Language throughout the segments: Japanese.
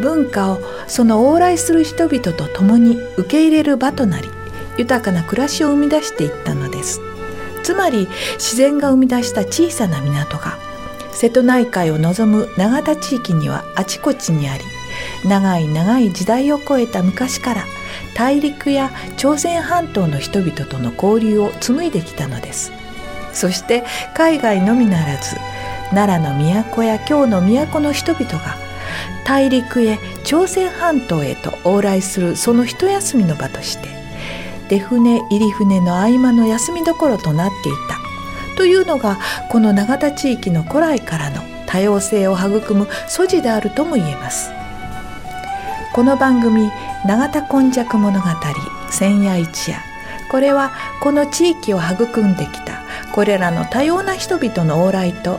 文化をその往来する人々と共に受け入れる場となり豊かな暮らしを生み出していったのです。つまり自然が生み出した小さな港が瀬戸内海を望む永田地域にはあちこちにあり長い長い時代を超えた昔から大陸や朝鮮半島の人々との交流を紡いできたのです。そして海外のみならず奈良の都や京の都の人々が大陸へ朝鮮半島へと往来するその一休みの場として出船入り船の合間の休みどころとなっていたというのがこの永田地域の古来からの多様性を育む素地であるとも言えます。この番組「永田今昔物語千夜一夜」これはこの地域を育んできたこれらの多様な人々の往来と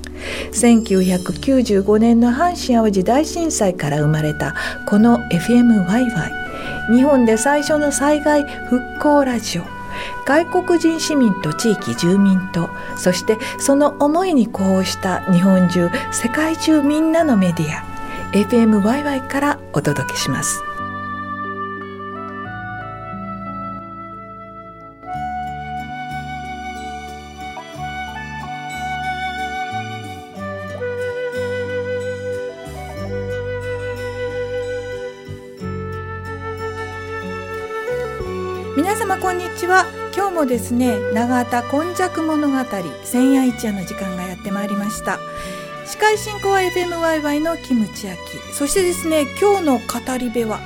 1995年の阪神・淡路大震災から生まれたこの FMYY 日本で最初の災害復興ラジオ。外国人市民と地域住民とそしてその思いに呼応した日本中世界中みんなのメディア。FMYY からお届けします。皆様こんにちは。今日もですね長田今昔物語千夜一夜の時間がやってまいりました。司会進行は FMYY のキムチ焼きそしてですね今日の語り部は、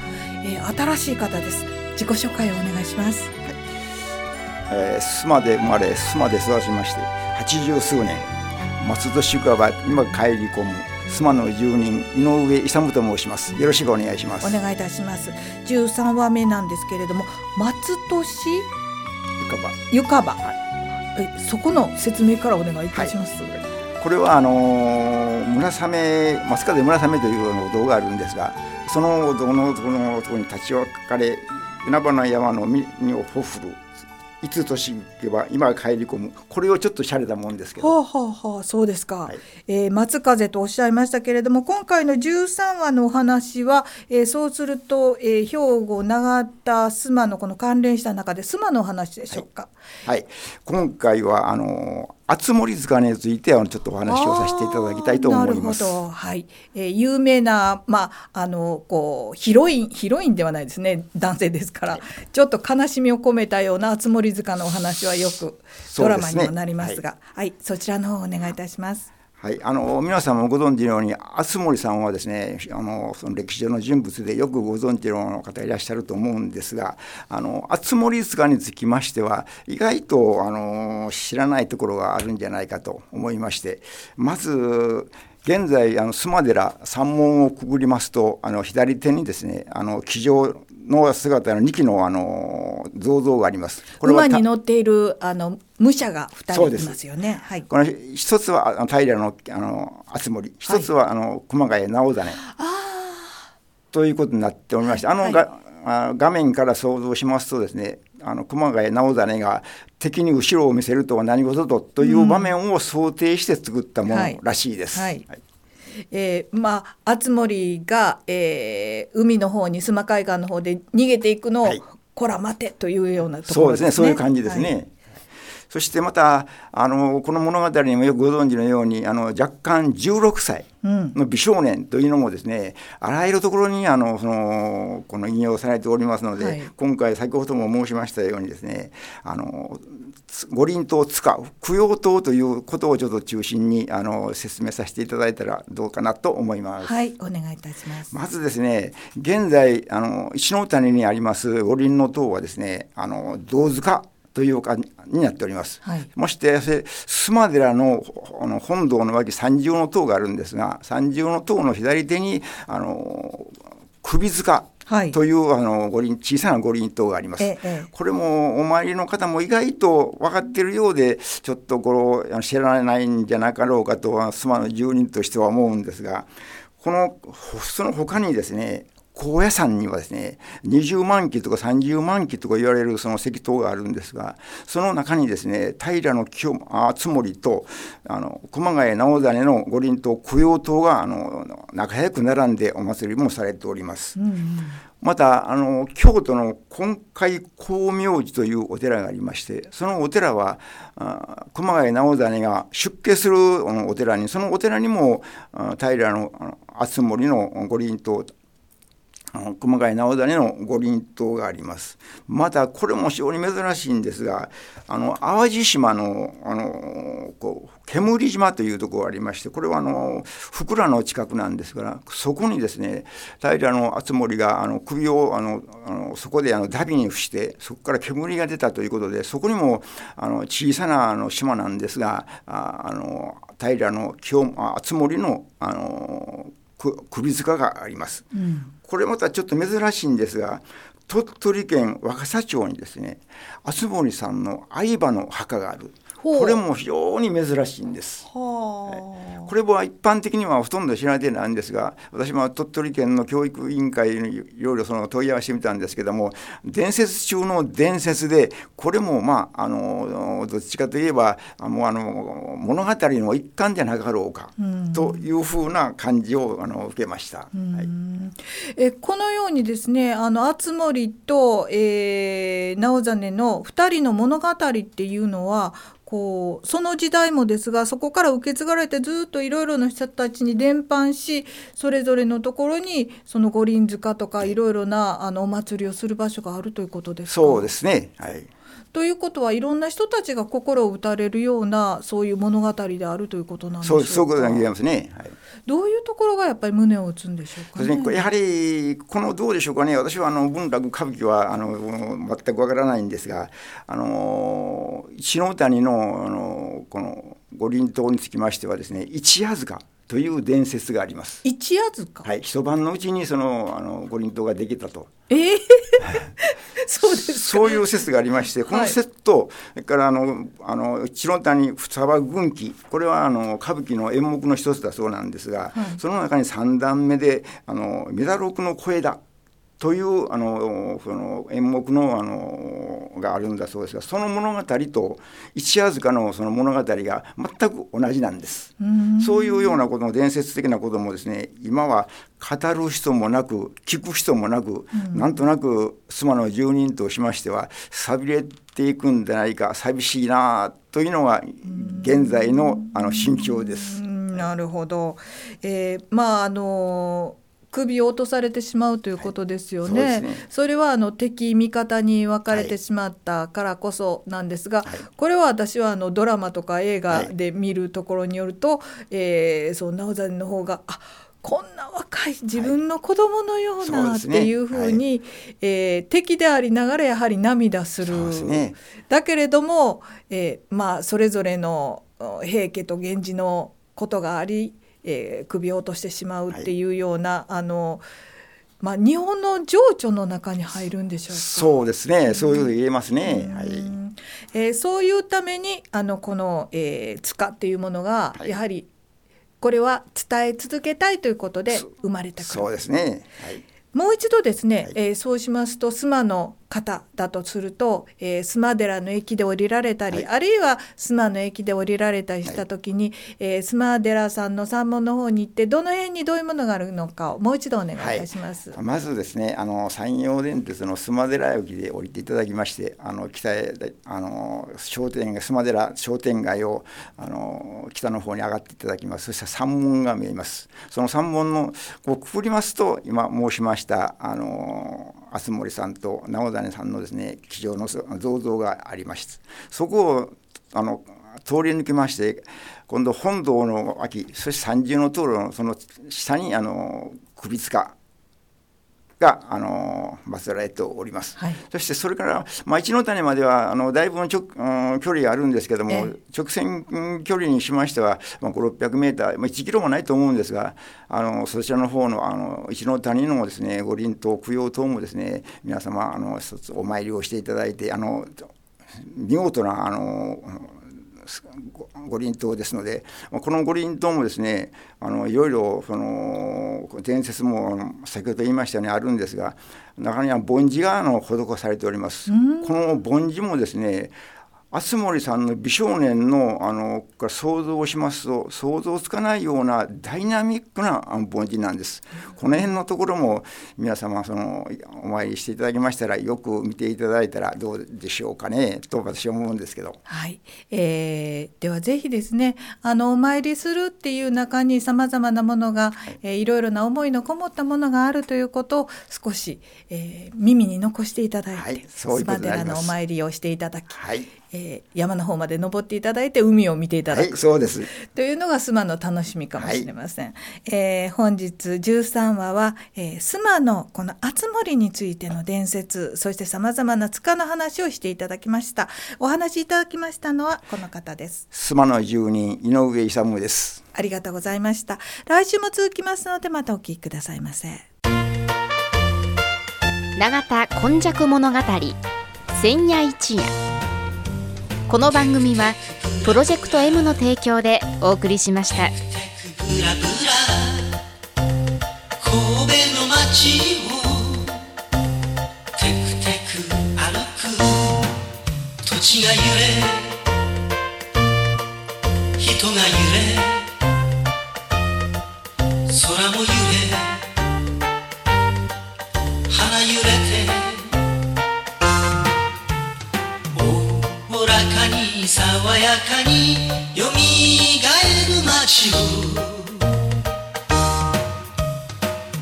えー、新しい方です。自己紹介をお願いします、はい。えー、須磨で生まれ須磨で育ちまして八十数年松戸宿場今帰り込む須磨の住人井上勇と申します。よろしくお願いします。お願いいたします。十三話目なんですけれども松戸市？ゆかばゆかば、はい、えそこの説明からお願いいたします、はい、これはあのー、村雨松風村雨というお堂があるんですがそのお堂のところのところに立ち分かれ海原の山の実をほふるいつ年行けば今帰り込む。これをちょっとしゃれたもんですけど。はあはあはあそうですか、はい、えー、松風とおっしゃいましたけれども今回の13話のお話は、えー、そうすると、えー、兵庫長田須磨のこの関連した中で須磨のお話でしょうか。はい、はい、今回はあの厚森塚についてあのちょっとお話をさせていただきたいと思います。はい、えー、有名なまああのこうヒロインヒロインではないですね。男性ですから、はい、ちょっと悲しみを込めたような厚森塚のお話はよくドラマにもなりますが、すね、はい、はい、そちらの方お願いいたします。はい、あの皆さんもご存知のように敦森さんはですねあのその歴史上の人物でよくご存知の方いらっしゃると思うんですがあの敦森塚につきましては意外とあの知らないところがあるんじゃないかと思いましてまず現在あの須磨寺山門をくぐりますとあの左手にですねあの騎乗の姿の2機のあの銅像があります。これ馬に乗っているあの武者が2人いますよね。はい、この一つは平のあの敦盛、一つはあの熊谷直実、ということになっておりまして、あのが、はい、画面から想像しますとですねあの熊谷直実が敵に後ろを見せるとは何事とという場面を想定して作ったものらしいです。はい。はいえー、まあ敦盛が、えー、海の方に須磨海岸の方で逃げていくのを、はい、こら待てというようなところですね。そうですねそういう感じですね。はいそしてまたあのこの物語にもよくご存知のようにあの若干16歳の美少年というのもですね、うん、あらゆるところにあのそのこの引用されておりますので、はい、今回先ほども申しましたようにですねあの五輪塔を使う供養塔ということをちょっと中心にあの説明させていただいたらどうかなと思います。はいお願いいたします。まずですね現在あの石の谷にあります五輪の塔はですねあの銅塚というかになっております。はい、もして須磨寺のあの本堂の脇三重の塔があるんですが三重の塔の左手にあの首塚という、はい、あの五輪小さな五輪塔があります、ええ、これもお参りの方も意外と分かっているようでちょっとこの知らないんじゃなかろうかとは須磨の住人としては思うんですがこのその他にですね高野山にはですね20万基とか30万基とか言われるその石塔があるんですがその中にですね平清盛とあの熊谷直実の五輪塔供養塔があの仲良く並んでお祭りもされております。うんうん、またあの京都の金海光明寺というお寺がありましてそのお寺はあ熊谷直実が出家するお寺にそのお寺にも平の敦盛の五輪塔熊谷直谷の五輪塔があります。またこれも非常に珍しいんですがあの淡路島のあのこう煙島というところがありましてこれはあの福良の近くなんですからそこにですね平の敦盛があの首をあのあのそこであのダビに伏してそこから煙が出たということでそこにもあの小さなあの島なんですがああの平の清敦盛のあの首塚があります、うん、これまたちょっと珍しいんですが鳥取県若狭町にですね敦盛さんの相場の墓があるこれも非常に珍しいんです。はい、これは一般的にはほとんど知られてないんですが私も鳥取県の教育委員会にいろいろその問い合わせてみたんですけども伝説中の伝説でこれもまああのどっちかといえばもうあの物語の一環じゃなかろうかというふうな感じをあの受けました。はい、えこのようにですねあの敦盛と、えー、直実の2人の物語っていうのはこうその時代もですがそこから受け継がれてずっといろいろな人たちに伝播しそれぞれのところにその五輪塚とかいろいろなあのお祭りをする場所があるということですか？そうですね、はい、ということはいろんな人たちが心を打たれるようなそういう物語であるということなんでしょうか？そういうことが言えますね、はい。どういうところがやっぱり胸を打つんでしょうか、ね、やはりこのどうでしょうかね。私はあの文楽歌舞伎はあの全くわからないんですがあの篠谷のあのこの五輪塔につきましてはですね一夜塚という伝説があります。一夜塚はい。一晩のうちにそのあの五輪塔ができたと。えー？そうですそういう説がありまして、この説と、それからあのあの白谷双葉軍記、これはあの歌舞伎の演目の一つだそうなんですが、はい、その中に三段目であのメダ六の声だというあのその演目のあのがあるんだそうですがその物語と一夜塚のその物語が全く同じなんです。そういうようなことの伝説的なこともですね今は語る人もなく聞く人もなく、うん、なんとなく妻の住人としましては寂れていくんじゃないか寂しいなというのが現在のあの心境です。なるほど、えー、まああの首を落とされてしまうということですよね。はい、そね。それはあの敵味方に分かれてしまったからこそなんですが、はい、これは私はあのドラマとか映画で見るところによると、はい、えー、そう直実の方があこんな若い自分の子供のようなっていうふうに、はい。ねえー、敵でありながらやはり涙する。すね、だけれども、えー、まあそれぞれの平家と源氏のことがありえー、首を落としてしまうっていうような、はい、あのまあ、日本の情緒の中に入るんでしょうそうですね、そういうふうに言えますね。はい。えー、そういうためにあのこの、えー、塚っていうものが、やはりこれは伝え続けたいということで生まれたそうですね、はい、もう一度ですね、はい、えー、そうしますと須磨の方だとすると、えー、須磨寺の駅で降りられたり、はい、あるいは須磨の駅で降りられたりした時に、はい、えー、須磨寺さんの山門の方に行ってどの辺にどういうものがあるのかをもう一度お願いいたします。はい、まずですねあの山陽電鉄の須磨寺駅で降りていただきましてあの北へあの商店街須磨寺商店街をあの北の方に上がっていただきます。そしたら山門が見えます。その山門のこうくくりますと今申しましたあの敦森さんと直谷さんのですね机上の銅像がありましてそこをあの通り抜けまして今度本堂の脇そして三重の通路のその下にあの首塚があの祀られております、はい、そしてそれから、まあ、一の谷まではあのだいぶのちょ、うん、距離があるんですけども直線距離にしましては、まあ、5600メーター、まあ、1キロもないと思うんですがあのそちらの方のあの一の谷のですね五輪塔供養塔もですね皆様あのお参りをしていただいてあの見事なあの五輪塔ですのでこの五輪塔もですねあのいろいろその伝説も先ほど言いましたようにあるんですが中には梵字があの施されております。この梵字もですね敦森さんの美少年のあの想像をしますと想像つかないようなダイナミックな凡人なんです。この辺のところも皆様そのお参りしていただきましたらよく見ていただいたらどうでしょうかねと私は思うんですけど。はい、えー、ではぜひですねあのお参りするっていう中にさまざまなものが、はいえー、いろいろな思いのこもったものがあるということを少し、えー、耳に残していただいて、はい、そういう寺のお参りをしていただき。はいえー、山の方まで登っていただいて海を見ていただく、はい、そうです。というのが須磨の楽しみかもしれません、はい、えー、本日13話は、えー、須磨のこの熱森についての伝説そしてさまざまな塚の話をしていただきました。お話いただきましたのはこの方です。須磨の住人井上勇です。ありがとうございました。来週も続きますのでまたお聞きくださいませ。永田今昔物語千夜一夜この番組はプロジェクト M の提供でお送りしました。神戸の街をテクテク歩く。土地が揺れ人が揺れ爽やかによみがえる街を。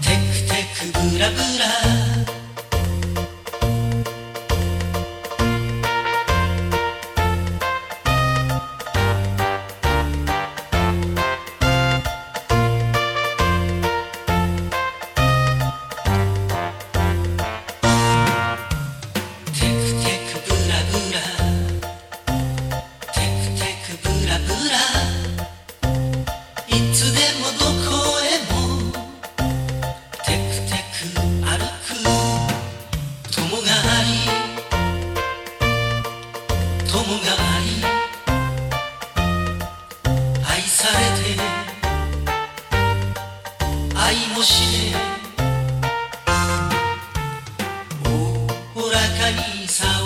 テクテクブラブラ。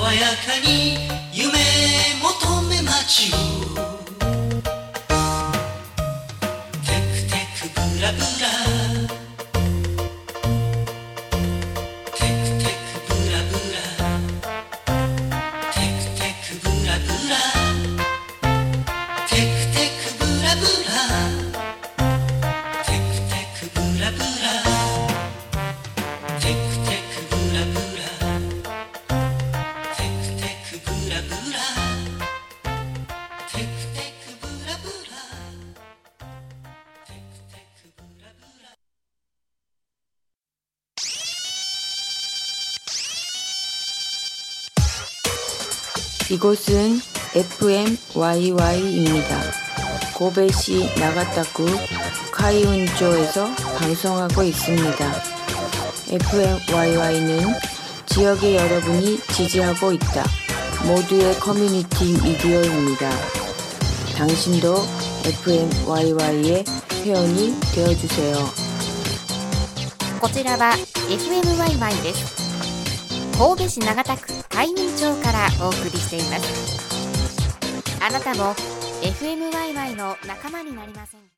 爽やかに夢求め街を 이곳은 FMYY입니다. 고베시 나가타구 카이운조에서 방송하고 있습니다. FMYY는 지역의 여러분이 지지하고 있다. 모두의 커뮤니티 미디어입니다. 당신도 FMYY의 회원이 되어주세요. こちらは FMYY です。 神戸市長田区海雲町 からお送りしています。あなたも FMYY の仲間になりませんか？